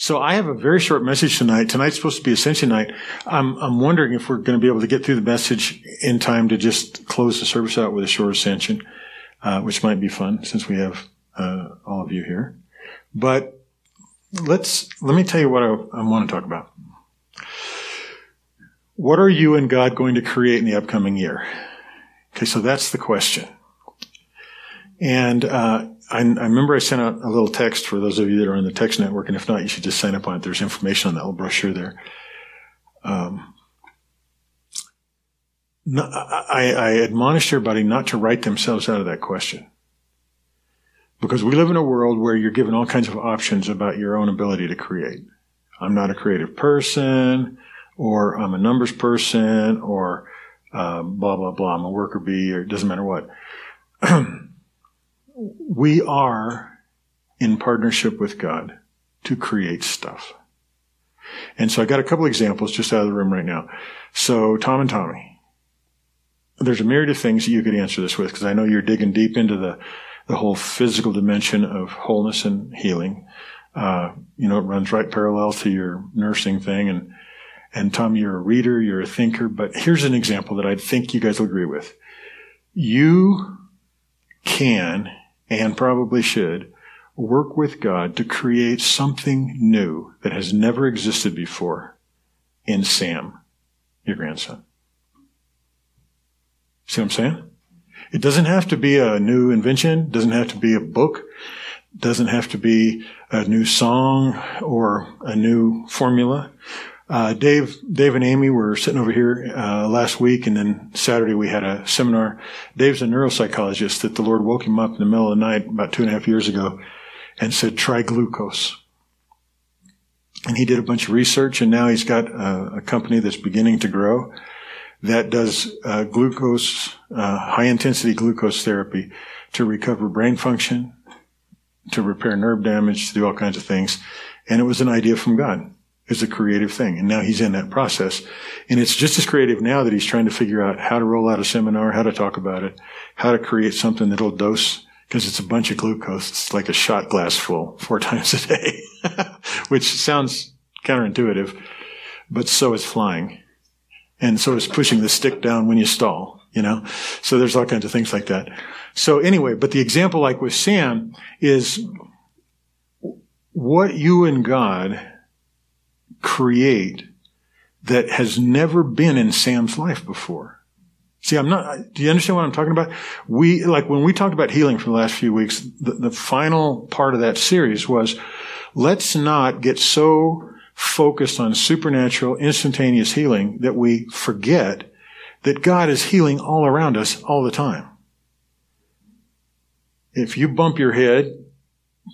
So I have a very short message tonight. Tonight's supposed to be Ascension night. I'm, I'm wondering if we're going to be able to get through the message in time to just close the service out with a short Ascension, uh, which might be fun since we have uh, all of you here. But let's let me tell you what I, I want to talk about. What are you and God going to create in the upcoming year? Okay, so that's the question. And uh, I, I, remember I sent out a little text for those of you that are on the text network, and if not, you should just sign up on it. There's information on that little brochure there. Um, no, I, I admonish everybody not to write themselves out of that question. Because we live in a world where you're given all kinds of options about your own ability to create. I'm not a creative person, or I'm a numbers person, or uh, blah, blah, blah. I'm a worker bee, or it doesn't matter what. we are in partnership with God to create stuff. And so I got a couple examples just out of the room right now. So Tom and Tommy, there's a myriad of things that you could answer this with because I know you're digging deep into the the whole physical dimension of wholeness and healing. Uh, you know, it runs right parallel to your nursing thing. And, and Tom, you're a reader, you're a thinker, but here's an example that I think you guys will agree with. You can and probably should work with God to create something new that has never existed before in Sam, your grandson. See what I'm saying? It doesn't have to be a new invention, doesn't have to be a book, doesn't have to be a new song or a new formula. Uh, Dave, Dave and Amy were sitting over here uh, last week, and then Saturday we had a seminar. Dave's a neuropsychologist that the Lord woke him up in the middle of the night about two and a half years ago, and said, "Try glucose." And he did a bunch of research, and now he's got a, a company that's beginning to grow that does uh, glucose, uh, high intensity glucose therapy to recover brain function, to repair nerve damage, to do all kinds of things. And it was an idea from God. It's a creative thing. And now he's in that process. And it's just as creative now that he's trying to figure out how to roll out a seminar, how to talk about it, how to create something that'll dose, because it's a bunch of glucose. It's like a shot glass full four times a day, which sounds counterintuitive, but so is flying and so is pushing the stick down when you stall, you know? So there's all kinds of things like that. So anyway, but the example like with Sam is what you and God create that has never been in Sam's life before. See, I'm not, do you understand what I'm talking about? We, like when we talked about healing for the last few weeks, the, the final part of that series was let's not get so focused on supernatural, instantaneous healing that we forget that God is healing all around us all the time. If you bump your head,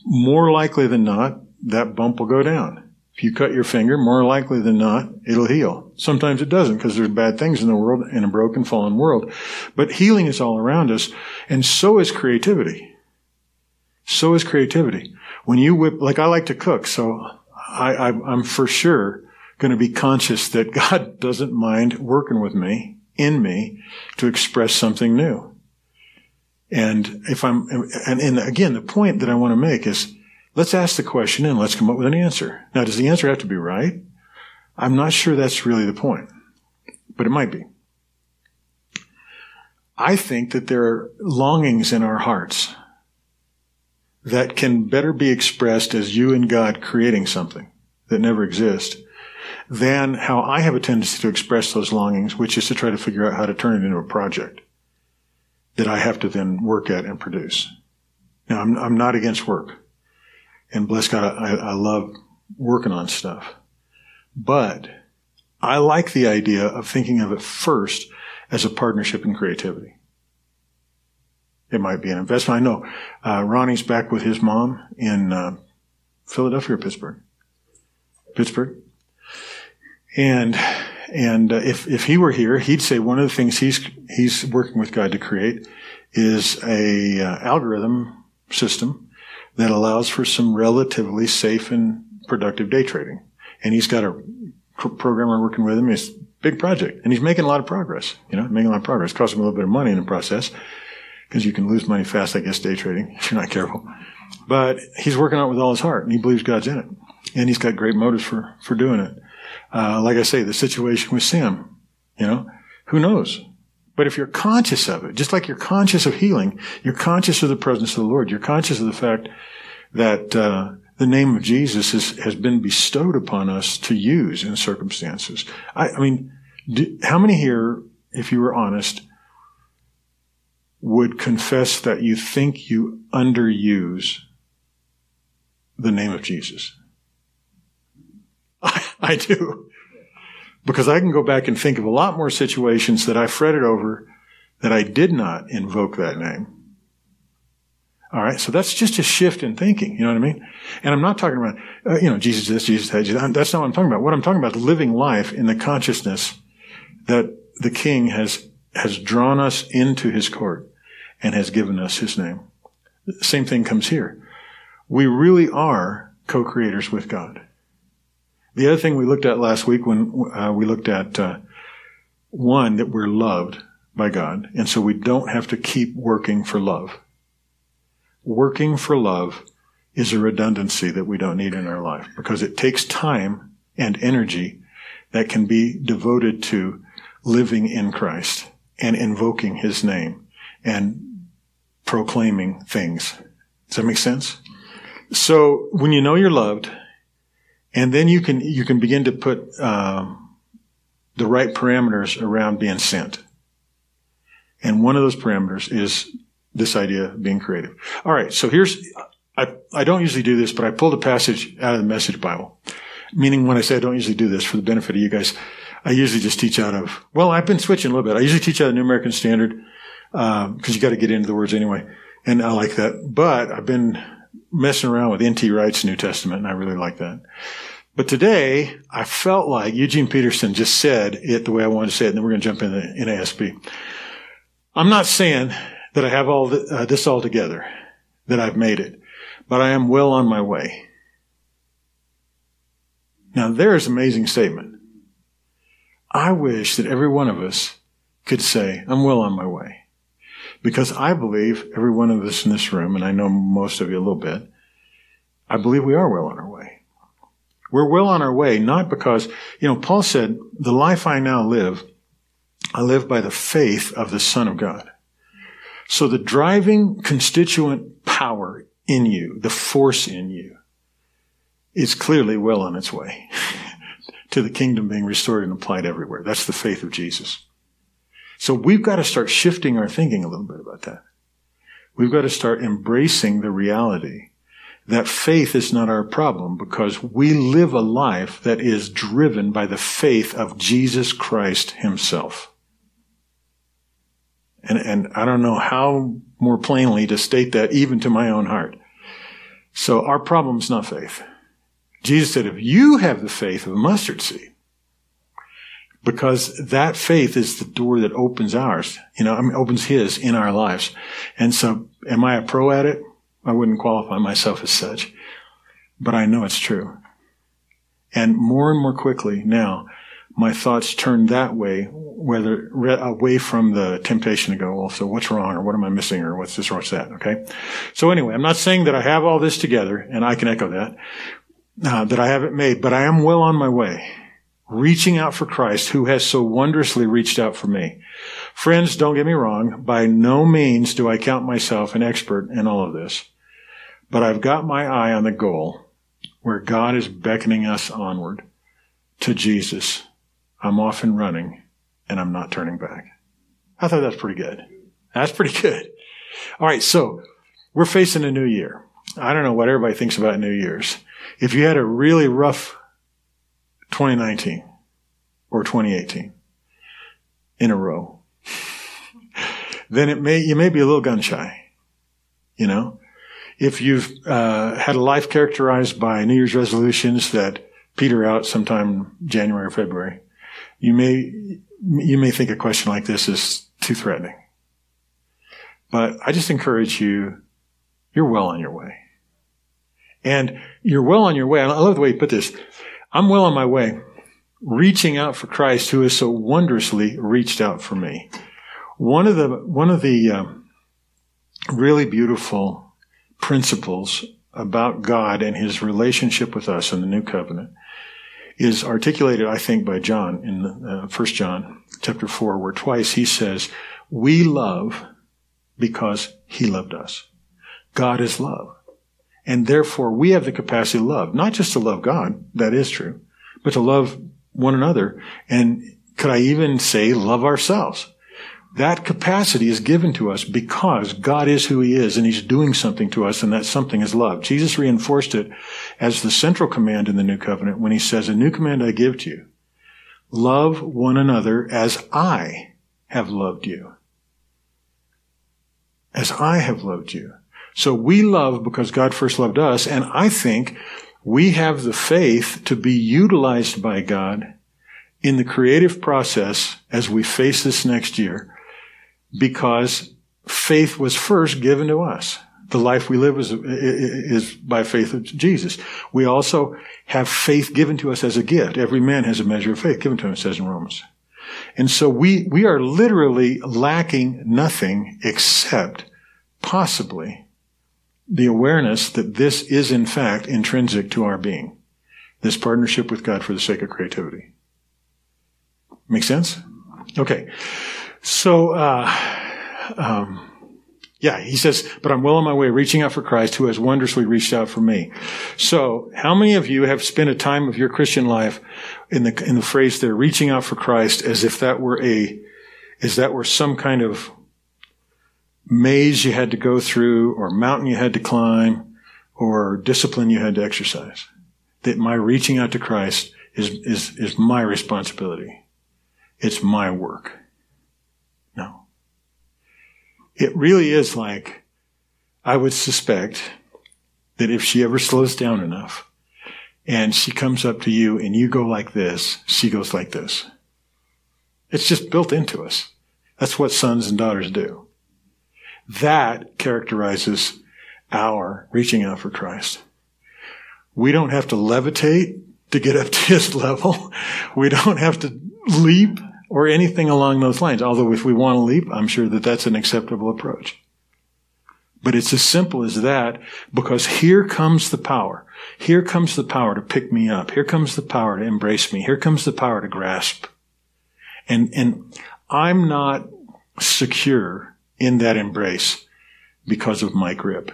more likely than not, that bump will go down. If you cut your finger, more likely than not, it'll heal. Sometimes it doesn't because there's bad things in the world in a broken, fallen world. But healing is all around us, and so is creativity. So is creativity. When you whip, like I like to cook, so I, am for sure going to be conscious that God doesn't mind working with me, in me, to express something new. And if I'm, and, and again, the point that I want to make is let's ask the question and let's come up with an answer. Now, does the answer have to be right? I'm not sure that's really the point, but it might be. I think that there are longings in our hearts that can better be expressed as you and God creating something that never exists than how I have a tendency to express those longings, which is to try to figure out how to turn it into a project that I have to then work at and produce. Now, I'm, I'm not against work. And bless God, I, I love working on stuff. But I like the idea of thinking of it first as a partnership in creativity. It might be an investment. I know uh, Ronnie's back with his mom in uh, Philadelphia or Pittsburgh. Pittsburgh. And and uh, if if he were here, he'd say one of the things he's he's working with God to create is a uh, algorithm system that allows for some relatively safe and productive day trading. And he's got a programmer working with him. It's a big project, and he's making a lot of progress. You know, making a lot of progress. Costs him a little bit of money in the process because you can lose money fast, I guess, day trading if you're not careful. But he's working on it with all his heart, and he believes God's in it. And he's got great motives for, for doing it. Uh, like I say, the situation with Sam, you know, who knows? But if you're conscious of it, just like you're conscious of healing, you're conscious of the presence of the Lord. You're conscious of the fact that uh, the name of Jesus has been bestowed upon us to use in circumstances. I, I mean, do, how many here, if you were honest, would confess that you think you underuse the name of Jesus? I, I do. Because I can go back and think of a lot more situations that I fretted over that I did not invoke that name. All right, so that's just a shift in thinking. You know what I mean? And I'm not talking about, uh, you know, Jesus this, Jesus that. Jesus, that's not what I'm talking about. What I'm talking about is living life in the consciousness that the King has has drawn us into His court and has given us His name. Same thing comes here. We really are co-creators with God. The other thing we looked at last week when uh, we looked at uh, one that we're loved by God, and so we don't have to keep working for love. Working for love is a redundancy that we don't need in our life because it takes time and energy that can be devoted to living in Christ and invoking His name and proclaiming things. Does that make sense? So when you know you're loved, and then you can you can begin to put um, the right parameters around being sent. And one of those parameters is this idea of being creative. All right, so here's I I don't usually do this, but I pulled a passage out of the Message Bible. Meaning, when I say I don't usually do this for the benefit of you guys, I usually just teach out of. Well, I've been switching a little bit. I usually teach out of New American Standard because um, you got to get into the words anyway, and I like that. But I've been messing around with N.T. Wright's New Testament, and I really like that. But today, I felt like Eugene Peterson just said it the way I wanted to say it, and then we're going to jump into NASB. I'm not saying that I have all the, uh, this all together, that I've made it, but I am well on my way. Now, there is an amazing statement. I wish that every one of us could say, I'm well on my way. Because I believe every one of us in this room, and I know most of you a little bit, I believe we are well on our way. We're well on our way, not because, you know, Paul said, the life I now live, I live by the faith of the Son of God. So the driving constituent power in you, the force in you, is clearly well on its way to the kingdom being restored and applied everywhere. That's the faith of Jesus. So we've got to start shifting our thinking a little bit about that. We've got to start embracing the reality that faith is not our problem because we live a life that is driven by the faith of Jesus Christ himself. And, and I don't know how more plainly to state that even to my own heart. So our problem is not faith. Jesus said, if you have the faith of a mustard seed, because that faith is the door that opens ours, you know, I mean, opens his in our lives. And so am I a pro at it? I wouldn't qualify myself as such, but I know it's true. And more and more quickly now, my thoughts turn that way, whether away from the temptation to go, well, so what's wrong or what am I missing or what's this or what's that? Okay. So anyway, I'm not saying that I have all this together and I can echo that, uh, that I haven't made, but I am well on my way reaching out for Christ who has so wondrously reached out for me. Friends, don't get me wrong. By no means do I count myself an expert in all of this. But I've got my eye on the goal where God is beckoning us onward to Jesus. I'm off and running and I'm not turning back. I thought that's pretty good. That's pretty good. All right. So we're facing a new year. I don't know what everybody thinks about New Year's. If you had a really rough 2019 or 2018 in a row, then it may, you may be a little gun shy, you know? if you've uh, had a life characterized by New Year's resolutions that peter out sometime January or February, you may you may think a question like this is too threatening. But I just encourage you, you're well on your way. And you're well on your way. I love the way you put this. I'm well on my way, reaching out for Christ who has so wondrously reached out for me. One of the, one of the um, really beautiful principles about God and his relationship with us in the new covenant is articulated, I think, by John in uh, 1 John chapter 4, where twice he says, we love because he loved us. God is love. And therefore we have the capacity to love, not just to love God, that is true, but to love one another. And could I even say love ourselves? That capacity is given to us because God is who He is and He's doing something to us and that something is love. Jesus reinforced it as the central command in the new covenant when He says, a new command I give to you. Love one another as I have loved you. As I have loved you. So we love because God first loved us and I think we have the faith to be utilized by God in the creative process as we face this next year because faith was first given to us. The life we live is, is by faith of Jesus. We also have faith given to us as a gift. Every man has a measure of faith given to him, it says in Romans. And so we, we are literally lacking nothing except possibly the awareness that this is in fact intrinsic to our being. This partnership with God for the sake of creativity. Make sense? Okay. So, uh, um, yeah, he says, but I'm well on my way reaching out for Christ who has wondrously reached out for me. So how many of you have spent a time of your Christian life in the, in the phrase there, reaching out for Christ as if that were a, as that were some kind of maze you had to go through or mountain you had to climb or discipline you had to exercise? That my reaching out to Christ is, is, is my responsibility. It's my work. No. It really is like, I would suspect that if she ever slows down enough and she comes up to you and you go like this, she goes like this. It's just built into us. That's what sons and daughters do. That characterizes our reaching out for Christ. We don't have to levitate to get up to his level. We don't have to leap or anything along those lines. Although if we want to leap, I'm sure that that's an acceptable approach. But it's as simple as that because here comes the power. Here comes the power to pick me up. Here comes the power to embrace me. Here comes the power to grasp. And, and I'm not secure in that embrace because of my grip.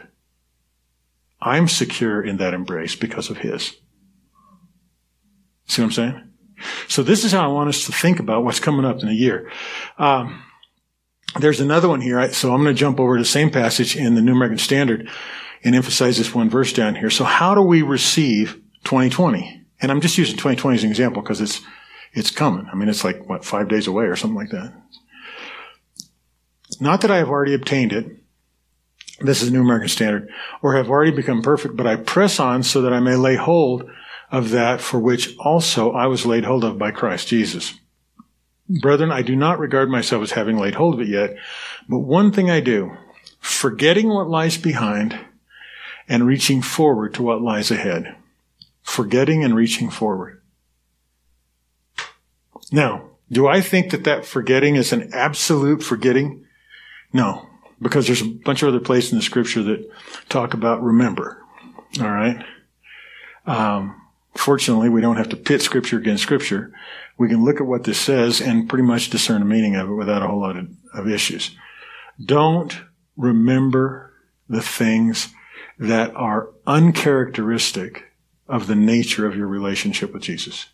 I'm secure in that embrace because of his. See what I'm saying? So this is how I want us to think about what's coming up in a year. Um, there's another one here, so I'm going to jump over to the same passage in the New American Standard and emphasize this one verse down here. So how do we receive 2020? And I'm just using 2020 as an example because it's it's coming. I mean, it's like what five days away or something like that. Not that I have already obtained it. This is New American Standard, or have already become perfect, but I press on so that I may lay hold of that for which also I was laid hold of by Christ Jesus. Brethren, I do not regard myself as having laid hold of it yet, but one thing I do, forgetting what lies behind and reaching forward to what lies ahead. Forgetting and reaching forward. Now, do I think that that forgetting is an absolute forgetting? No, because there's a bunch of other places in the scripture that talk about remember. All right. Um, Fortunately, we don't have to pit scripture against scripture. We can look at what this says and pretty much discern the meaning of it without a whole lot of, of issues. Don't remember the things that are uncharacteristic of the nature of your relationship with Jesus.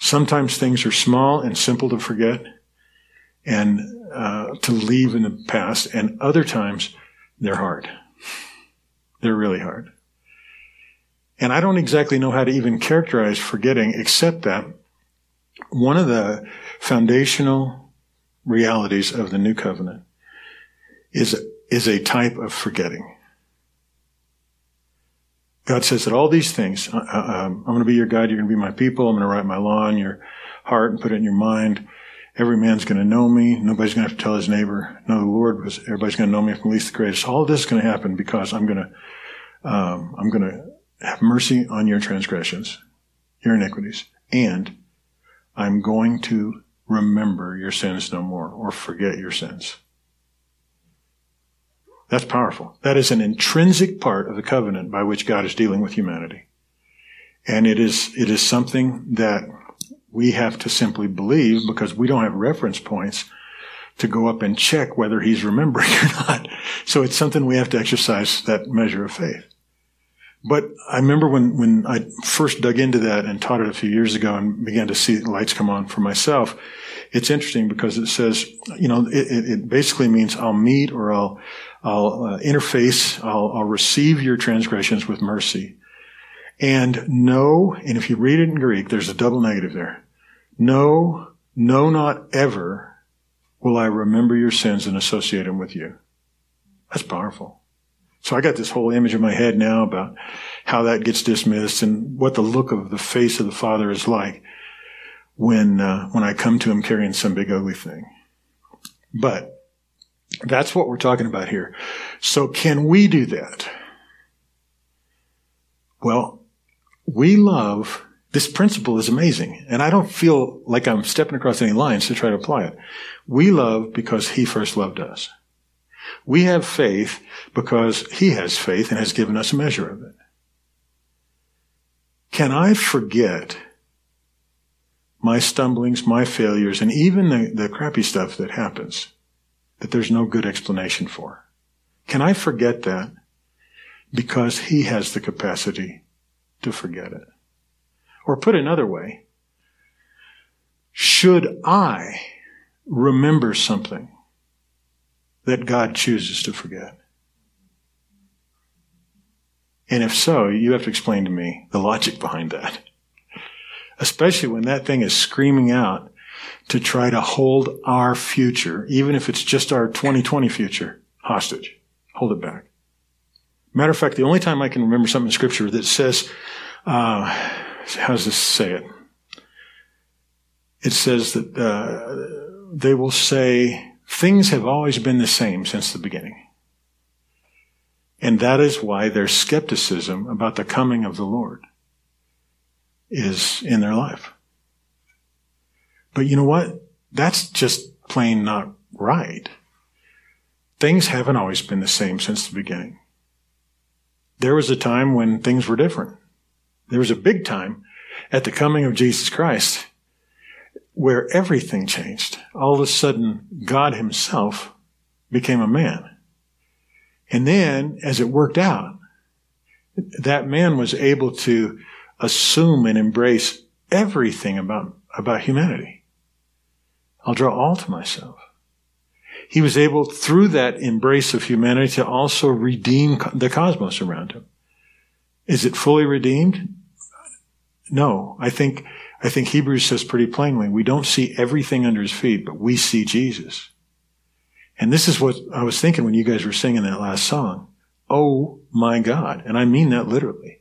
Sometimes things are small and simple to forget and uh, to leave in the past, and other times they're hard. They're really hard. And I don't exactly know how to even characterize forgetting, except that one of the foundational realities of the new covenant is, is a type of forgetting. God says that all these things, uh, uh um, I'm going to be your God, you're going to be my people, I'm going to write my law in your heart and put it in your mind. Every man's going to know me. Nobody's going to have to tell his neighbor, No, the Lord, because everybody's going to know me from least to greatest. All this is going to happen because I'm going to, um, I'm going to have mercy on your transgressions, your iniquities, and I'm going to remember your sins no more or forget your sins. That's powerful. That is an intrinsic part of the covenant by which God is dealing with humanity. And it is, it is something that we have to simply believe because we don't have reference points to go up and check whether he's remembering or not. So it's something we have to exercise that measure of faith. But I remember when, when I first dug into that and taught it a few years ago and began to see lights come on for myself, it's interesting because it says, you know, it, it basically means I'll meet or I'll, I'll uh, interface, I'll, I'll receive your transgressions with mercy. And no, and if you read it in Greek, there's a double negative there. No, no, not ever will I remember your sins and associate them with you. That's powerful. So I got this whole image in my head now about how that gets dismissed and what the look of the face of the Father is like when uh, when I come to Him carrying some big ugly thing. But that's what we're talking about here. So can we do that? Well, we love this principle is amazing. And I don't feel like I'm stepping across any lines to try to apply it. We love because he first loved us. We have faith because he has faith and has given us a measure of it. Can I forget my stumblings, my failures, and even the, the crappy stuff that happens that there's no good explanation for? Can I forget that because he has the capacity to forget it? Or put another way, should I remember something that God chooses to forget? And if so, you have to explain to me the logic behind that. Especially when that thing is screaming out to try to hold our future, even if it's just our 2020 future, hostage. Hold it back. Matter of fact, the only time I can remember something in scripture that says, uh, how does this say it? It says that uh, they will say, things have always been the same since the beginning. And that is why their skepticism about the coming of the Lord is in their life. But you know what? That's just plain not right. Things haven't always been the same since the beginning. There was a time when things were different. There was a big time at the coming of Jesus Christ where everything changed. All of a sudden, God himself became a man. And then, as it worked out, that man was able to assume and embrace everything about, about humanity. I'll draw all to myself. He was able, through that embrace of humanity, to also redeem the cosmos around him. Is it fully redeemed? No, I think, I think Hebrews says pretty plainly, we don't see everything under his feet, but we see Jesus. And this is what I was thinking when you guys were singing that last song. Oh my God. And I mean that literally.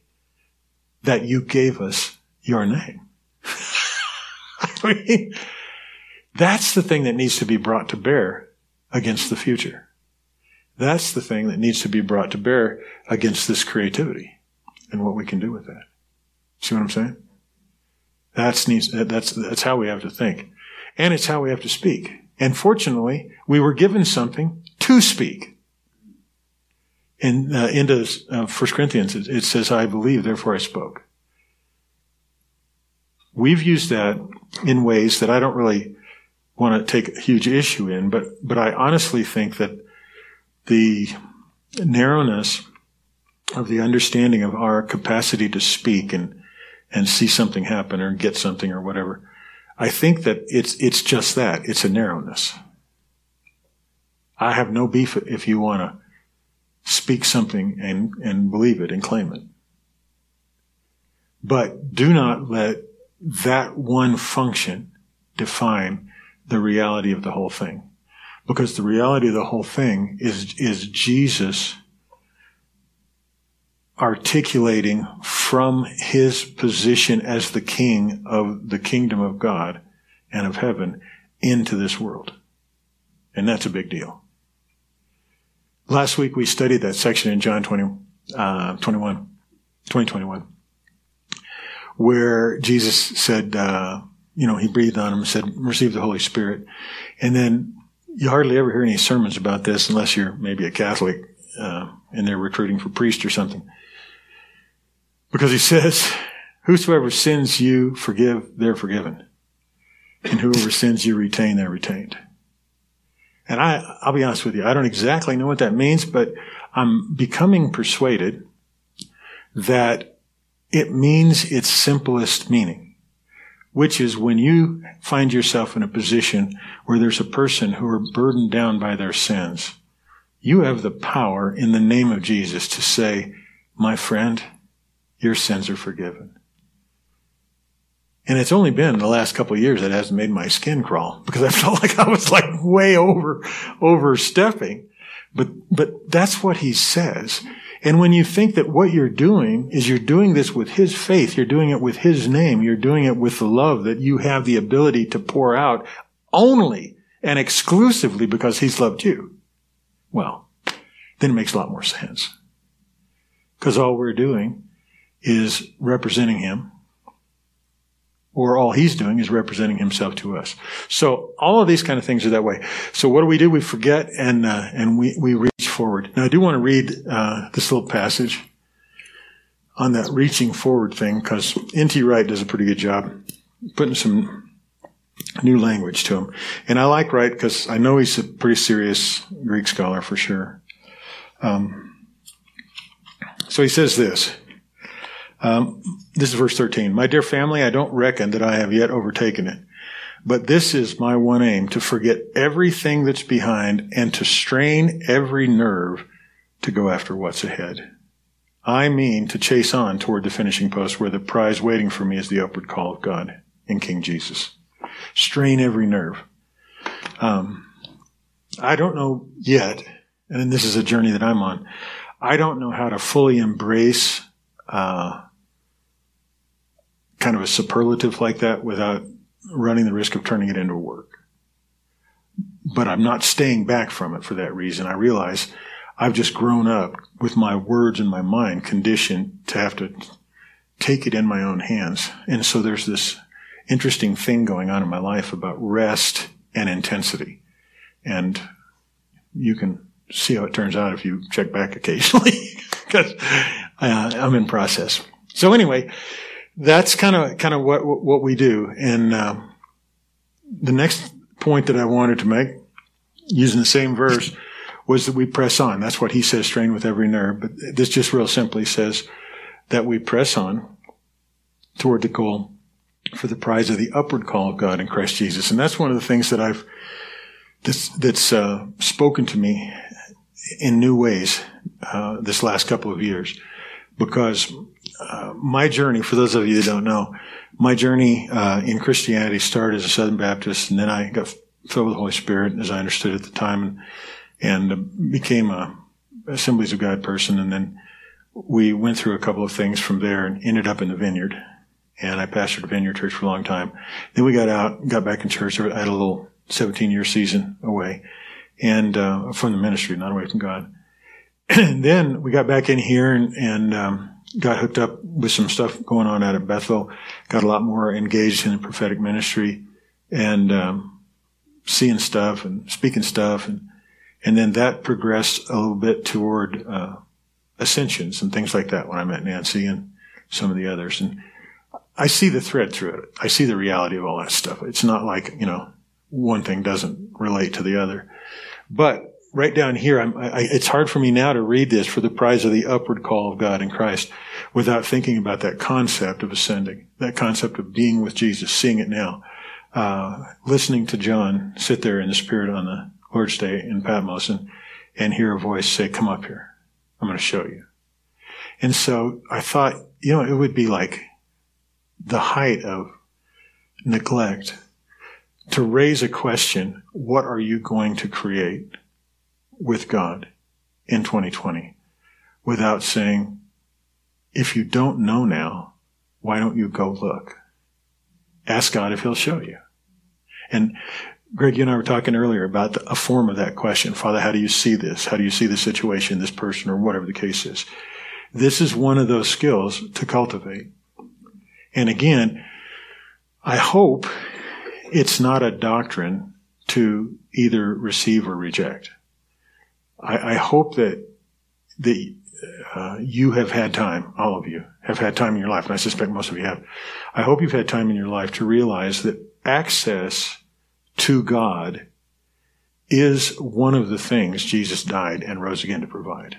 That you gave us your name. I mean, that's the thing that needs to be brought to bear against the future. That's the thing that needs to be brought to bear against this creativity and what we can do with that. See what I'm saying? That's needs, that's, that's how we have to think. And it's how we have to speak. And fortunately, we were given something to speak. In, uh, into uh, 1 Corinthians, it, it says, I believe, therefore I spoke. We've used that in ways that I don't really want to take a huge issue in, but, but I honestly think that the narrowness of the understanding of our capacity to speak and and see something happen or get something or whatever. I think that it's, it's just that. It's a narrowness. I have no beef if you want to speak something and, and believe it and claim it. But do not let that one function define the reality of the whole thing. Because the reality of the whole thing is, is Jesus articulating from his position as the king of the kingdom of God and of heaven into this world. And that's a big deal. Last week we studied that section in John 20, uh, 21, 2021, where Jesus said, uh, you know, he breathed on him and said, receive the Holy Spirit. And then you hardly ever hear any sermons about this unless you're maybe a Catholic uh, and they're recruiting for priest or something. Because he says, whosoever sins you forgive, they're forgiven. And whoever sins you retain, they're retained. And I, I'll be honest with you, I don't exactly know what that means, but I'm becoming persuaded that it means its simplest meaning, which is when you find yourself in a position where there's a person who are burdened down by their sins, you have the power in the name of Jesus to say, my friend, your sins are forgiven. And it's only been the last couple years that hasn't made my skin crawl because I felt like I was like way over, overstepping. But, but that's what he says. And when you think that what you're doing is you're doing this with his faith, you're doing it with his name, you're doing it with the love that you have the ability to pour out only and exclusively because he's loved you. Well, then it makes a lot more sense. Because all we're doing is representing him or all he's doing is representing himself to us. So all of these kind of things are that way. So what do we do? We forget and uh, and we we reach forward. Now I do want to read uh, this little passage on that reaching forward thing because N.T. Wright does a pretty good job putting some new language to him. And I like Wright because I know he's a pretty serious Greek scholar for sure. Um, so he says this. Um, this is verse 13. My dear family, I don't reckon that I have yet overtaken it. But this is my one aim to forget everything that's behind and to strain every nerve to go after what's ahead. I mean to chase on toward the finishing post where the prize waiting for me is the upward call of God in King Jesus. Strain every nerve. Um, I don't know yet, and this is a journey that I'm on. I don't know how to fully embrace uh, kind of a superlative like that without running the risk of turning it into work. But I'm not staying back from it for that reason. I realize I've just grown up with my words and my mind conditioned to have to take it in my own hands. And so there's this interesting thing going on in my life about rest and intensity. And you can see how it turns out if you check back occasionally because uh, I'm in process. So anyway, that's kind of kind of what what we do. And uh, the next point that I wanted to make, using the same verse, was that we press on. That's what he says, strain with every nerve. But this just real simply says that we press on toward the goal for the prize of the upward call of God in Christ Jesus. And that's one of the things that I've that's, that's uh, spoken to me in new ways uh, this last couple of years because uh, my journey, for those of you that don't know, my journey uh, in Christianity started as a Southern Baptist, and then I got filled with the Holy Spirit, as I understood at the time, and, and became a Assemblies of God person. And then we went through a couple of things from there and ended up in the Vineyard. And I pastored a Vineyard church for a long time. Then we got out, got back in church. I had a little 17 year season away, and uh, from the ministry, not away from God. and then we got back in here and, and um, got hooked up with some stuff going on out at Bethel, got a lot more engaged in the prophetic ministry and um, seeing stuff and speaking stuff. And, and then that progressed a little bit toward uh, ascensions and things like that when I met Nancy and some of the others. And I see the thread through it. I see the reality of all that stuff. It's not like, you know, one thing doesn't relate to the other. But right down here, I, it's hard for me now to read this for the prize of the upward call of God in Christ without thinking about that concept of ascending, that concept of being with Jesus, seeing it now. Uh, listening to John sit there in the Spirit on the Lord's Day in Patmos and, and hear a voice say, come up here. I'm going to show you. And so I thought, you know, it would be like the height of neglect to raise a question, what are you going to create? with God in 2020 without saying, if you don't know now, why don't you go look? Ask God if He'll show you. And Greg, you and I were talking earlier about a form of that question. Father, how do you see this? How do you see the situation, this person, or whatever the case is? This is one of those skills to cultivate. And again, I hope it's not a doctrine to either receive or reject. I, I hope that that uh, you have had time, all of you have had time in your life, and I suspect most of you have. I hope you've had time in your life to realize that access to God is one of the things Jesus died and rose again to provide.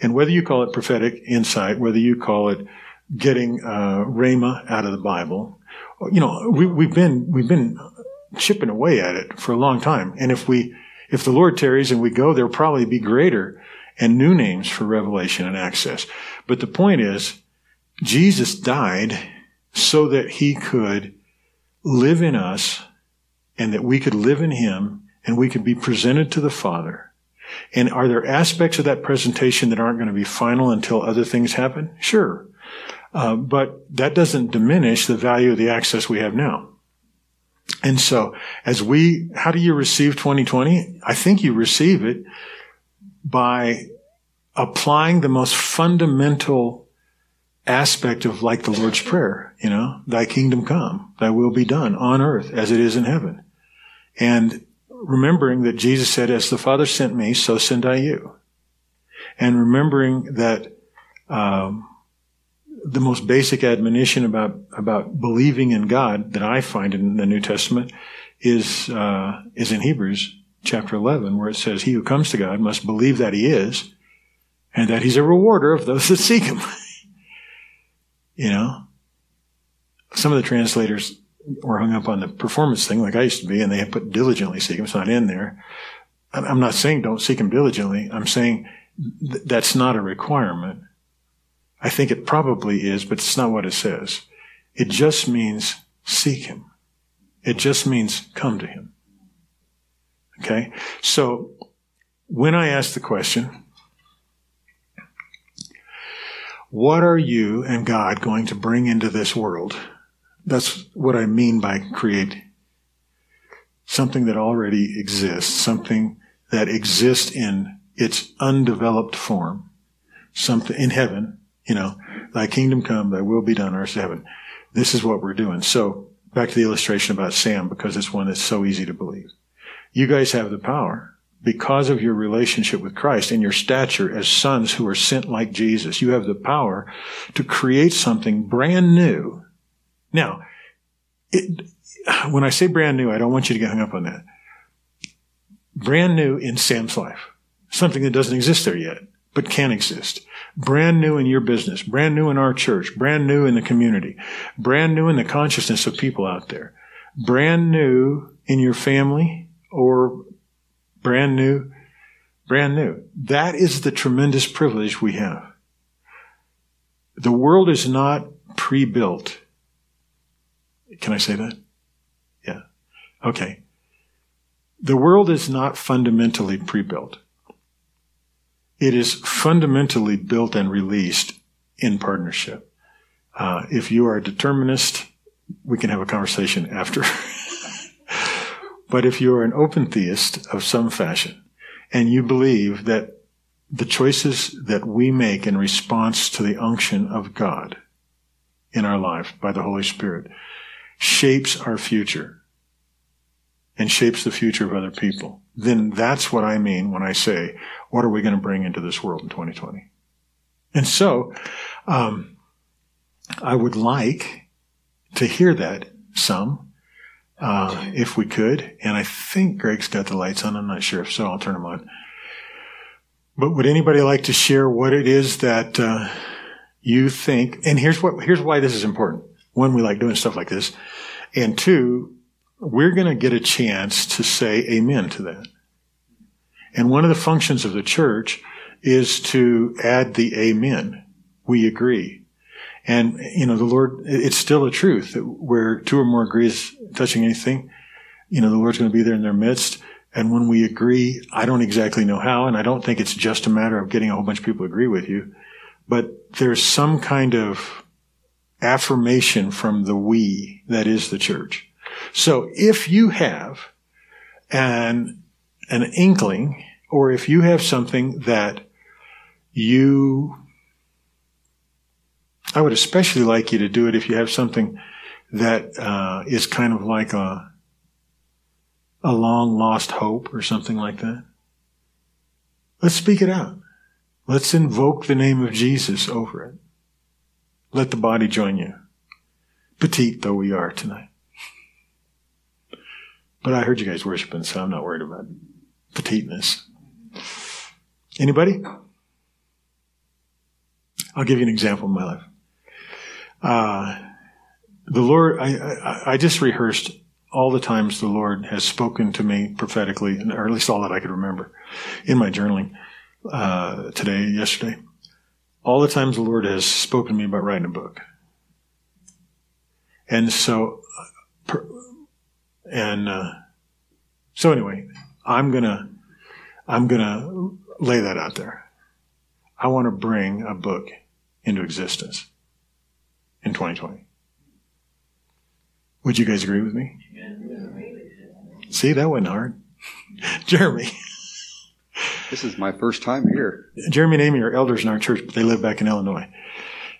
And whether you call it prophetic insight, whether you call it getting uh, out of the Bible, you know, we, we've been we've been chipping away at it for a long time. And if we if the Lord tarries and we go, there'll probably be greater and new names for revelation and access. But the point is, Jesus died so that he could live in us and that we could live in him and we could be presented to the Father. And are there aspects of that presentation that aren't going to be final until other things happen? Sure. Uh, but that doesn't diminish the value of the access we have now. And so, as we, how do you receive 2020? I think you receive it by applying the most fundamental aspect of like the Lord's Prayer, you know, thy kingdom come, thy will be done on earth as it is in heaven. And remembering that Jesus said, as the Father sent me, so send I you. And remembering that, um, the most basic admonition about, about believing in God that I find in the New Testament is, uh, is in Hebrews chapter 11, where it says, He who comes to God must believe that He is, and that He's a rewarder of those that seek Him. you know? Some of the translators were hung up on the performance thing, like I used to be, and they put diligently seek Him. It's not in there. I'm not saying don't seek Him diligently. I'm saying th- that's not a requirement. I think it probably is, but it's not what it says. It just means seek Him. It just means come to Him. Okay? So, when I ask the question, what are you and God going to bring into this world? That's what I mean by create something that already exists, something that exists in its undeveloped form, something in heaven, you know, thy kingdom come, thy will be done, earth as heaven. This is what we're doing. So back to the illustration about Sam, because it's one that's so easy to believe. You guys have the power because of your relationship with Christ and your stature as sons who are sent like Jesus. You have the power to create something brand new. Now, it, when I say brand new, I don't want you to get hung up on that. Brand new in Sam's life. Something that doesn't exist there yet, but can exist. Brand new in your business, brand new in our church, brand new in the community, brand new in the consciousness of people out there, brand new in your family, or brand new, brand new. That is the tremendous privilege we have. The world is not pre-built. Can I say that? Yeah. Okay. The world is not fundamentally pre-built. It is fundamentally built and released in partnership. Uh, if you are a determinist, we can have a conversation after. But if you're an open theist of some fashion and you believe that the choices that we make in response to the unction of God in our life by the Holy Spirit shapes our future and shapes the future of other people, then that's what I mean when I say, what are we going to bring into this world in 2020? And so, um, I would like to hear that some uh, if we could. And I think Greg's got the lights on. I'm not sure if so. I'll turn them on. But would anybody like to share what it is that uh, you think? And here's what here's why this is important. One, we like doing stuff like this, and two, we're going to get a chance to say amen to that. And one of the functions of the church is to add the amen. We agree. And, you know, the Lord, it's still a truth that where two or more agrees touching anything, you know, the Lord's going to be there in their midst. And when we agree, I don't exactly know how, and I don't think it's just a matter of getting a whole bunch of people to agree with you, but there's some kind of affirmation from the we that is the church. So if you have an, an inkling, or if you have something that you I would especially like you to do it if you have something that uh, is kind of like a a long lost hope or something like that. Let's speak it out. Let's invoke the name of Jesus over it. Let the body join you. Petite though we are tonight. But I heard you guys worshiping, so I'm not worried about petiteness. Anybody? I'll give you an example of my life. Uh, the Lord, I, I, I just rehearsed all the times the Lord has spoken to me prophetically, or at least all that I could remember in my journaling uh, today, yesterday. All the times the Lord has spoken to me about writing a book. And so, and uh, so anyway, I'm gonna, I'm gonna lay that out there. I want to bring a book into existence in 2020. Would you guys agree with me? See, that wasn't hard. Jeremy. This is my first time here. Jeremy and Amy are elders in our church, but they live back in Illinois.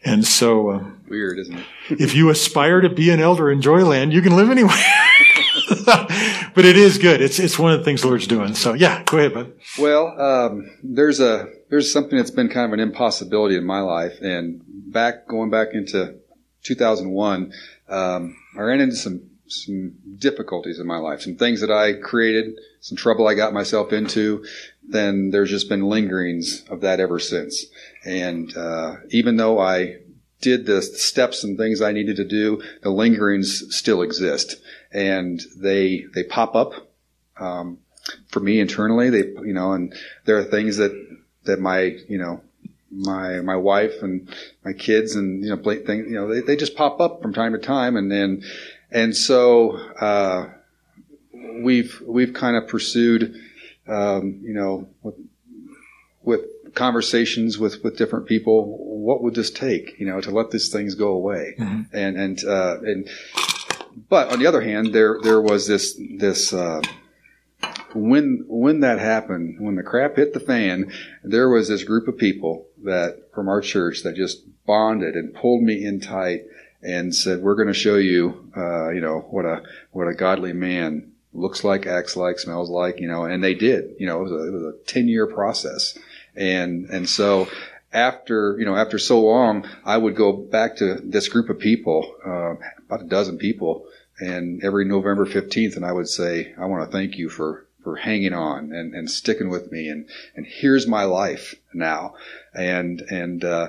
And so, uh, weird, isn't it? if you aspire to be an elder in Joyland, you can live anywhere. but it is good. It's it's one of the things the Lord's doing. So yeah, go ahead, bud. Well, um, there's a there's something that's been kind of an impossibility in my life, and back going back into 2001, um, I ran into some some difficulties in my life, some things that I created, some trouble I got myself into. Then there's just been lingerings of that ever since. And uh, even though I did the steps and things I needed to do, the lingerings still exist, and they they pop up um, for me internally. They you know, and there are things that that my you know my my wife and my kids and you know things you know they, they just pop up from time to time and then and so uh, we've we've kind of pursued um, you know with, with conversations with with different people what would this take you know to let these things go away mm-hmm. and and uh, and but on the other hand there there was this this uh, when when that happened, when the crap hit the fan, there was this group of people that from our church that just bonded and pulled me in tight and said, "We're going to show you, uh, you know, what a what a godly man looks like, acts like, smells like, you know." And they did. You know, it was a, it was a ten year process, and and so after you know after so long, I would go back to this group of people, uh, about a dozen people, and every November fifteenth, and I would say, "I want to thank you for for hanging on and, and sticking with me and, and here's my life now. And, and, uh,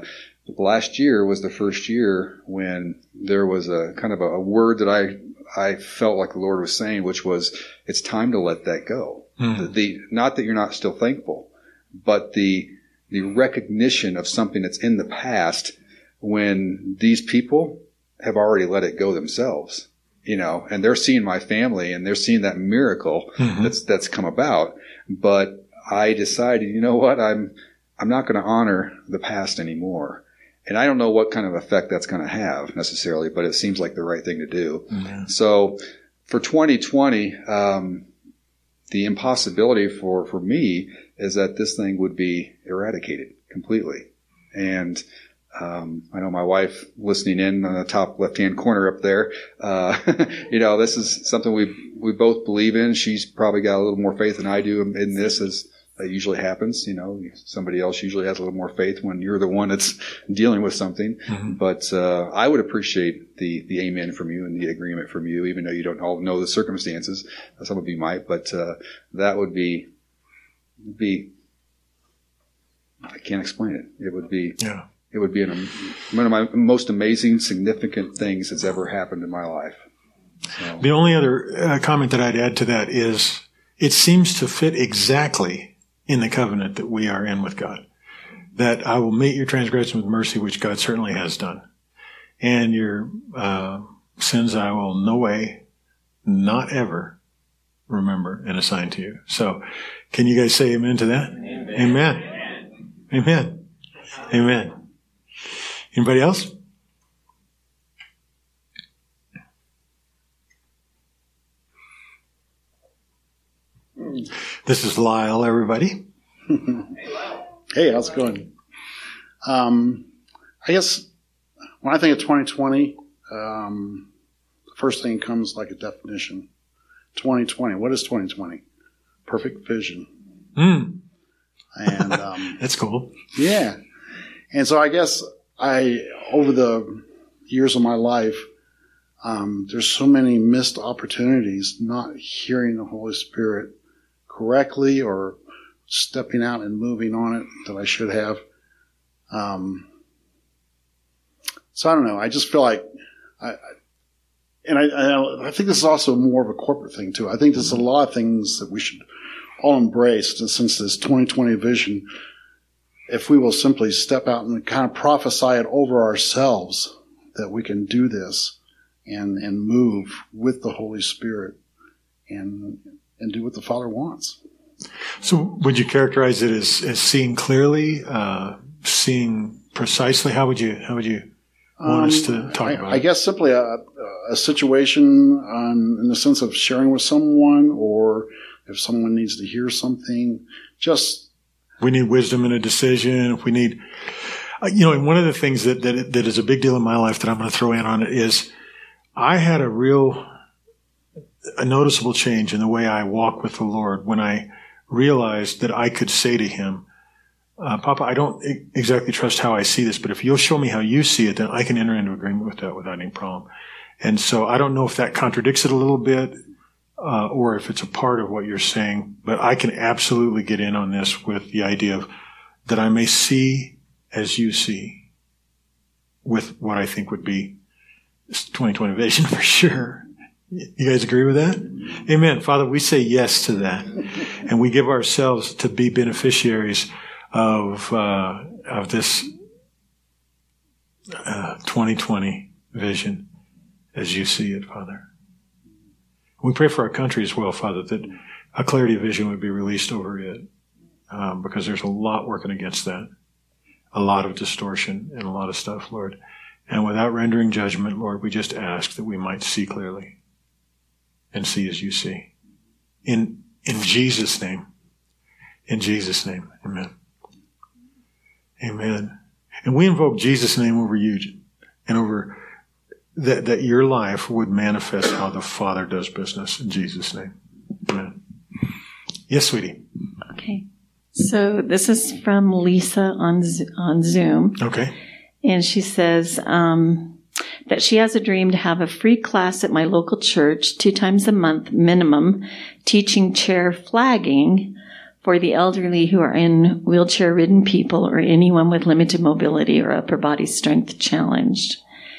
last year was the first year when there was a kind of a, a, word that I, I felt like the Lord was saying, which was, it's time to let that go. Mm-hmm. The, the, not that you're not still thankful, but the, the recognition of something that's in the past when these people have already let it go themselves you know, and they're seeing my family and they're seeing that miracle mm-hmm. that's, that's come about. But I decided, you know what? I'm, I'm not going to honor the past anymore. And I don't know what kind of effect that's going to have necessarily, but it seems like the right thing to do. Mm-hmm. So for 2020, um, the impossibility for, for me is that this thing would be eradicated completely. And um, I know my wife listening in on the top left-hand corner up there. Uh, you know, this is something we we both believe in. She's probably got a little more faith than I do in this, as that usually happens. You know, somebody else usually has a little more faith when you're the one that's dealing with something. Mm-hmm. But uh, I would appreciate the the amen from you and the agreement from you, even though you don't all know the circumstances. Some of you might, but uh, that would be be. I can't explain it. It would be yeah it would be an, one of my most amazing, significant things that's ever happened in my life. So. The only other uh, comment that I'd add to that is it seems to fit exactly in the covenant that we are in with God. That I will meet your transgression with mercy, which God certainly has done. And your uh, sins I will no way, not ever remember and assign to you. So can you guys say amen to that? Amen. Amen. Amen. amen. Anybody else? This is Lyle, everybody. hey, how's it going? Um, I guess when I think of 2020, um, the first thing comes like a definition. 2020. What is 2020? Perfect vision. Mm. And um, That's cool. yeah, and so I guess I over the years of my life, um, there's so many missed opportunities not hearing the Holy Spirit correctly or stepping out and moving on it that I should have. Um, so I don't know. I just feel like I, and I, I, I think this is also more of a corporate thing too. I think there's a lot of things that we should all embrace since this 2020 vision. If we will simply step out and kind of prophesy it over ourselves that we can do this and, and move with the Holy Spirit and, and do what the Father wants. So, would you characterize it as, as seeing clearly, uh, seeing precisely? How would you how would you want um, us to um, talk I, about I it? guess simply a, a situation um, in the sense of sharing with someone, or if someone needs to hear something, just we need wisdom in a decision. We need, uh, you know, and one of the things that, that that is a big deal in my life that I'm going to throw in on it is, I had a real, a noticeable change in the way I walk with the Lord when I realized that I could say to him, uh, Papa, I don't exactly trust how I see this, but if you'll show me how you see it, then I can enter into agreement with that without any problem. And so I don't know if that contradicts it a little bit, uh, or if it's a part of what you're saying, but I can absolutely get in on this with the idea of that I may see as you see with what I think would be 2020 vision for sure. You guys agree with that? Amen. Father, we say yes to that. And we give ourselves to be beneficiaries of, uh, of this uh, 2020 vision as you see it, Father. We pray for our country as well, Father, that a clarity of vision would be released over it, um, because there's a lot working against that, a lot of distortion and a lot of stuff, Lord. And without rendering judgment, Lord, we just ask that we might see clearly and see as you see. In, in Jesus' name. In Jesus' name. Amen. Amen. And we invoke Jesus' name over you and over that, that your life would manifest how the Father does business in Jesus' name. Amen. Yes, sweetie. Okay. So this is from Lisa on on Zoom. Okay. And she says, um, that she has a dream to have a free class at my local church two times a month minimum, teaching chair flagging for the elderly who are in wheelchair ridden people or anyone with limited mobility or upper body strength challenged.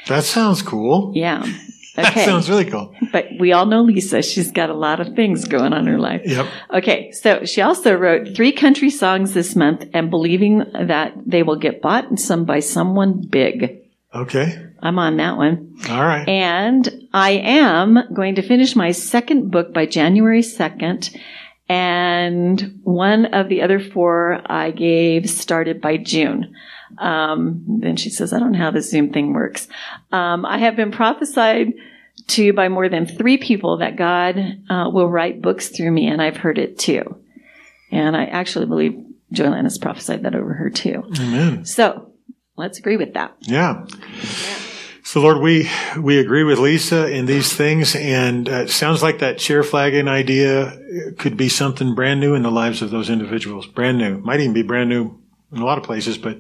That sounds cool. Yeah. Okay. That sounds really cool. But we all know Lisa. She's got a lot of things going on in her life. Yep. Okay. So she also wrote three country songs this month and believing that they will get bought and sung by someone big. Okay. I'm on that one. All right. And I am going to finish my second book by January 2nd. And one of the other four I gave started by June. Um, then she says, I don't know how this Zoom thing works. Um, I have been prophesied to by more than three people that God uh, will write books through me, and I've heard it too. And I actually believe Joanne has prophesied that over her too. Amen. So let's agree with that. Yeah. So Lord, we, we agree with Lisa in these things and uh, it sounds like that chair flagging idea could be something brand new in the lives of those individuals. Brand new. Might even be brand new in a lot of places, but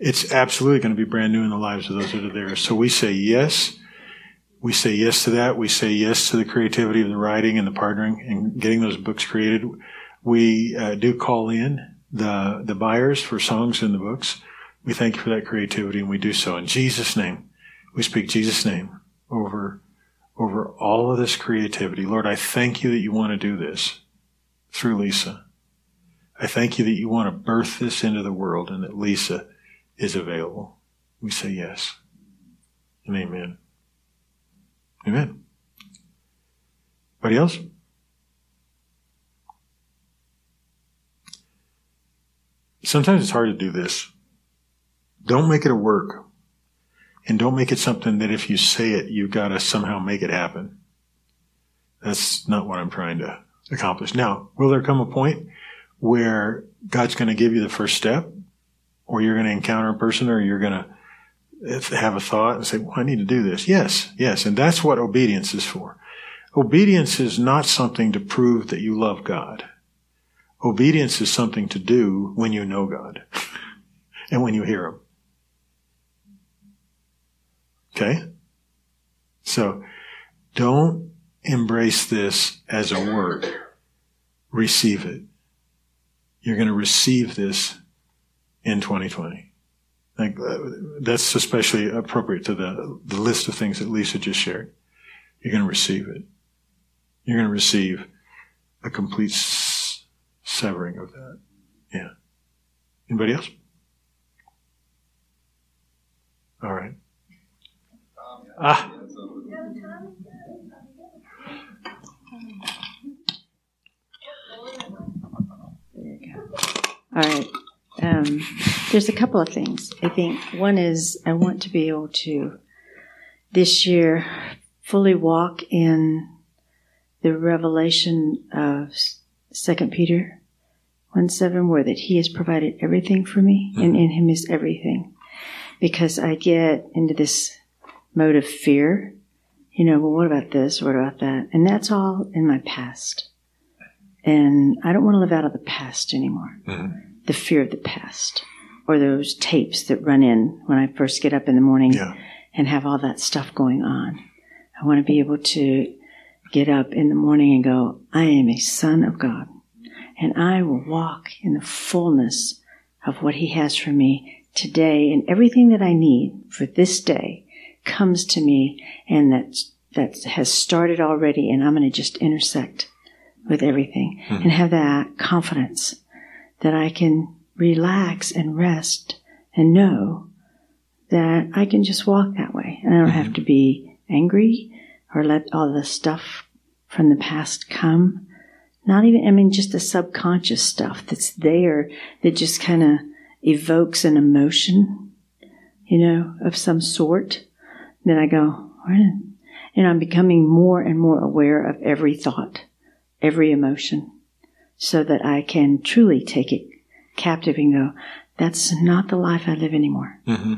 it's absolutely going to be brand new in the lives of those that are there. So we say yes. We say yes to that. We say yes to the creativity of the writing and the partnering and getting those books created. We uh, do call in the, the buyers for songs in the books. We thank you for that creativity and we do so in Jesus' name. We speak Jesus' name over, over all of this creativity. Lord, I thank you that you want to do this through Lisa. I thank you that you want to birth this into the world and that Lisa is available. We say yes and amen. Amen. Anybody else? Sometimes it's hard to do this. Don't make it a work. And don't make it something that if you say it, you've got to somehow make it happen. That's not what I'm trying to accomplish. Now, will there come a point where God's going to give you the first step or you're going to encounter a person or you're going to have a thought and say, well, I need to do this. Yes, yes. And that's what obedience is for. Obedience is not something to prove that you love God. Obedience is something to do when you know God and when you hear Him. Okay? So don't embrace this as a word. Receive it. You're going to receive this in 2020. Like, uh, that's especially appropriate to the, the list of things that Lisa just shared. You're going to receive it. You're going to receive a complete s- severing of that. Yeah. Anybody else? All right. Ah. All right. Um, there's a couple of things. I think one is I want to be able to this year fully walk in the revelation of Second Peter one seven, where that He has provided everything for me, and in Him is everything. Because I get into this mode of fear, you know. Well, what about this? What about that? And that's all in my past. And I don't want to live out of the past anymore. The fear of the past. Or those tapes that run in when I first get up in the morning Yeah. and have all that stuff going on. I want to be able to get up in the morning and go, I am a son of God. And I will walk in the fullness of what He has for me today. And everything that I need for this day comes to me and that, that has started already. And I'm going to just intersect with everything hmm. and have that confidence that I can relax and rest and know that I can just walk that way. And I don't have mm-hmm. to be angry or let all the stuff from the past come. Not even, I mean, just the subconscious stuff that's there that just kind of evokes an emotion, you know, of some sort. Then I go, and I'm becoming more and more aware of every thought, every emotion, so that I can truly take it captive and go, that's not the life I live anymore. hmm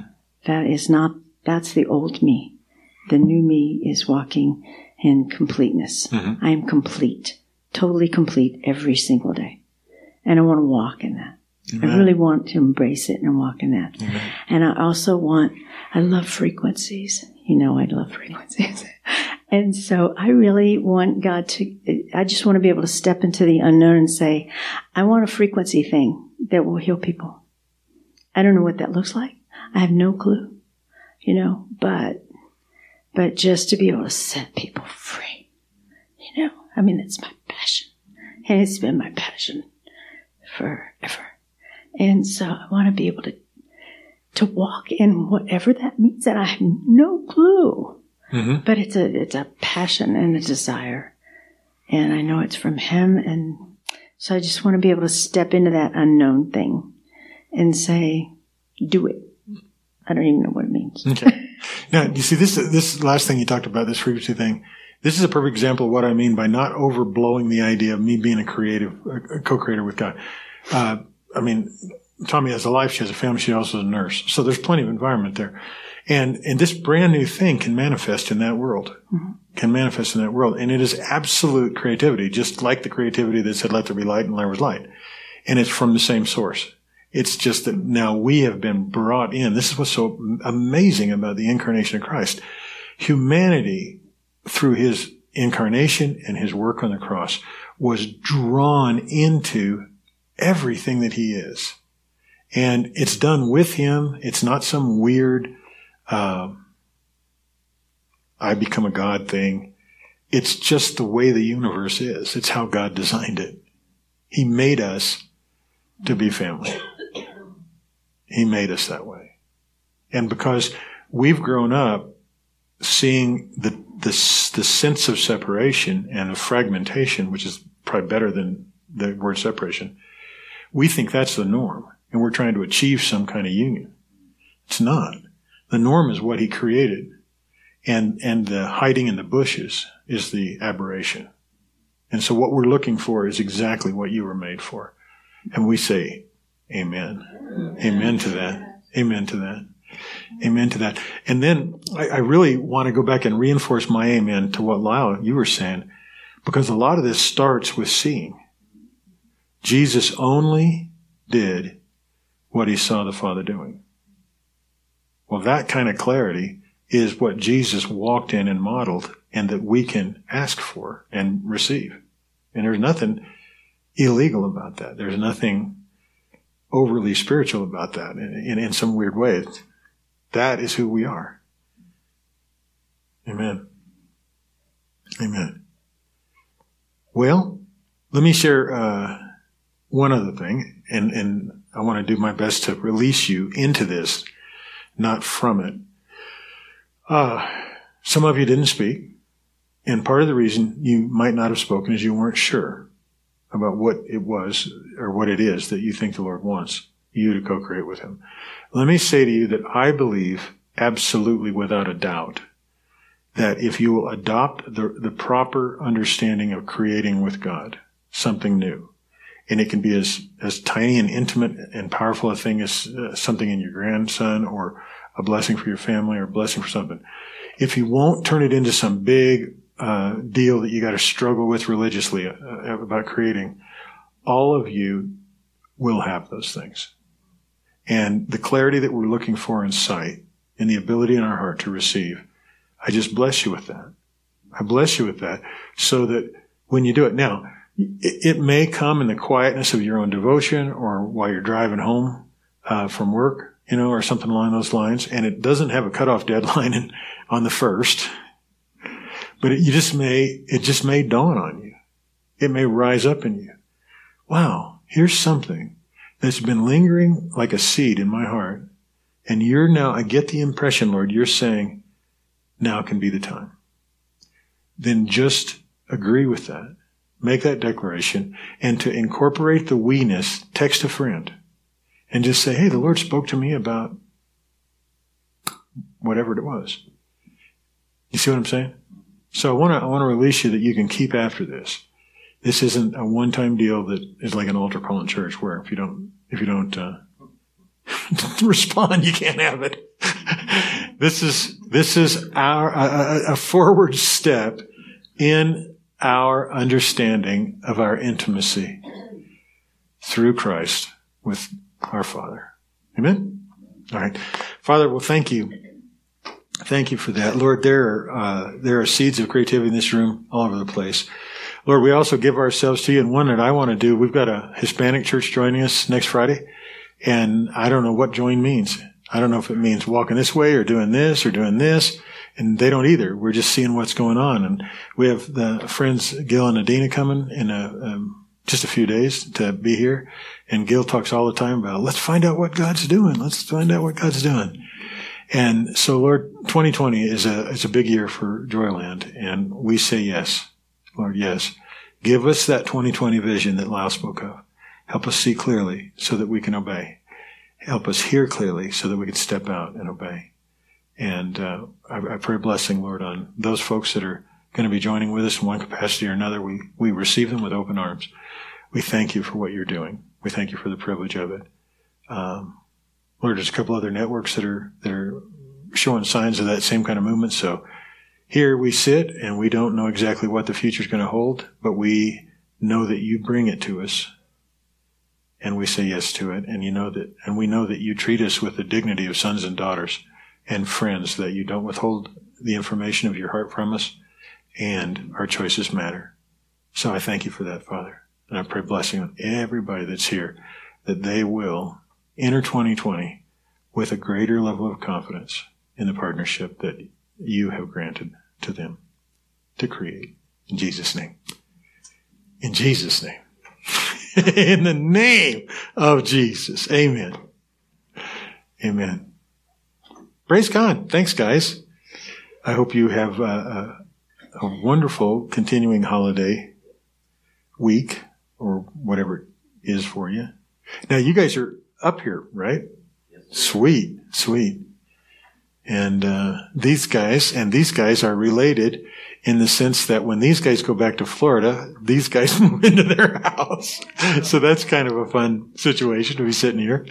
That is not, that's the old me. The new me is walking in completeness. I am complete, totally complete every single day. And I want to walk in that. I really want to embrace it and walk in that. And I also want, I love frequencies. You know, I love frequencies. and so I really want God to, I just want to be able to step into the unknown and say, I want a frequency thing that will heal people. I don't know what that looks like. I have no clue, you know, but, but just to be able to set people free, you know, I mean, it's my passion and it's been my passion forever. And so I want to be able to, to walk in whatever that means and I have no clue, hmm but it's a, it's a passion and a desire. And I know it's from him. And so I just want to be able to step into that unknown thing and say, do it. I don't even know what it means. Okay. Now, you see, this this last thing you talked about, this frequency thing, this is a perfect example of what I mean by not overblowing the idea of me being a creative, a co-creator with God. Uh, I mean, Tommy has a life, she has a family, she also is a nurse. So there's plenty of environment there. And, and this brand new thing can manifest in that world. Mm-hmm. Can manifest in that world. And it is absolute creativity, just like the creativity that said, let there be light and there was light. And it's from the same source. It's just that now we have been brought in. This is what's so amazing about the incarnation of Christ. Humanity, through his incarnation and his work on the cross, was drawn into everything that he is. And it's done with him. It's not some weird, uh, I become a God thing. It's just the way the universe is. It's how God designed it. He made us to be family. He made us that way. And because we've grown up seeing the, the, the sense of separation and of fragmentation, which is probably better than the word separation, we think that's the norm. And we're trying to achieve some kind of union. It's not. The norm is what he created. And, and the hiding in the bushes is the aberration. And so what we're looking for is exactly what you were made for. And we say, Amen. Amen to that. Amen to that. Amen to that. And then I, I really want to go back and reinforce my amen to what Lyle, you were saying, because a lot of this starts with seeing. Jesus only did what he saw the Father doing. Well, that kind of clarity is what Jesus walked in and modeled and that we can ask for and receive. And there's nothing illegal about that. There's nothing overly spiritual about that in, in, in some weird way. That is who we are. Amen. Amen. Well, let me share uh, one other thing, and, and I want to do my best to release you into this, not from it. Uh, some of you didn't speak, and part of the reason you might not have spoken is you weren't sure about what it was or what it is that you think the Lord wants you to co-create with Him. Let me say to you that I believe absolutely without a doubt that if you will adopt the, the proper understanding of creating with God something new, and it can be as, as tiny and intimate and powerful a thing as uh, something in your grandson or a blessing for your family or a blessing for something. If you won't turn it into some big uh, deal that you got to struggle with religiously uh, about creating, all of you will have those things. And the clarity that we're looking for in sight and the ability in our heart to receive, I just bless you with that. I bless you with that so that when you do it now, it, may come in the quietness of your own devotion or while you're driving home uh, from work, you know, or something along those lines. And it doesn't have a cutoff deadline in, on the first, but it, you just may, it just may dawn on you. It may rise up in you. Wow, here's something that's been lingering like a seed in my heart. And you're now, I get the impression, Lord, you're saying, now can be the time. Then just agree with that. Make that declaration and to incorporate the weeness, text a friend and just say, Hey, the Lord spoke to me about whatever it was. You see what I'm saying? So I want to, I want to release you that you can keep after this. This isn't a one-time deal that is like an altar call in church where if you don't, if you don't, uh, respond, you can't have it. this is, this is our, a, a forward step in our understanding of our intimacy through Christ with our Father. Amen? All right. Father, well, thank you. Thank you for that. Lord, there are, uh, there are seeds of creativity in this room all over the place. Lord, we also give ourselves to you. And one that I want to do, we've got a Hispanic church joining us next Friday. And I don't know what join means. I don't know if it means walking this way or doing this or doing this. And they don't either. We're just seeing what's going on. And we have the friends Gil and Adina coming in a, um, just a few days to be here. And Gil talks all the time about, let's find out what God's doing. Let's find out what God's doing. And so, Lord, 2020 is a, is a big year for Joyland. And we say yes. Lord, yes. Give us that 2020 vision that Lyle spoke of. Help us see clearly so that we can obey. Help us hear clearly so that we can step out and obey. And uh, I, I pray blessing, Lord, on those folks that are going to be joining with us in one capacity or another. We, we receive them with open arms. We thank you for what you're doing. We thank you for the privilege of it. Um, Lord, there's a couple other networks that are that are showing signs of that same kind of movement. So here we sit and we don't know exactly what the future is going to hold, but we know that you bring it to us and we say yes to it. And you know that, and we know that you treat us with the dignity of sons and daughters and friends, that you don't withhold the information of your heart from us and our choices matter. So I thank you for that, Father. And I pray blessing on everybody that's here that they will enter 2020 with a greater level of confidence in the partnership that you have granted to them to create. In Jesus' name. In Jesus' name. in the name of Jesus. Amen. Amen. Praise God. Thanks, guys. I hope you have a, a, a wonderful continuing holiday week or whatever it is for you. Now, you guys are up here, right? Sweet, sweet. And uh, these guys and these guys are related in the sense that when these guys go back to Florida, these guys move into their house. so that's kind of a fun situation to be sitting here.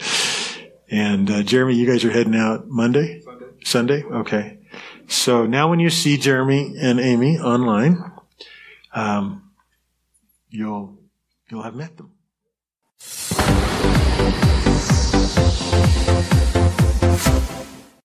And uh, Jeremy, you guys are heading out Monday, Sunday? Okay. So now when you see Jeremy and Amy online, um, you'll, you'll have met them.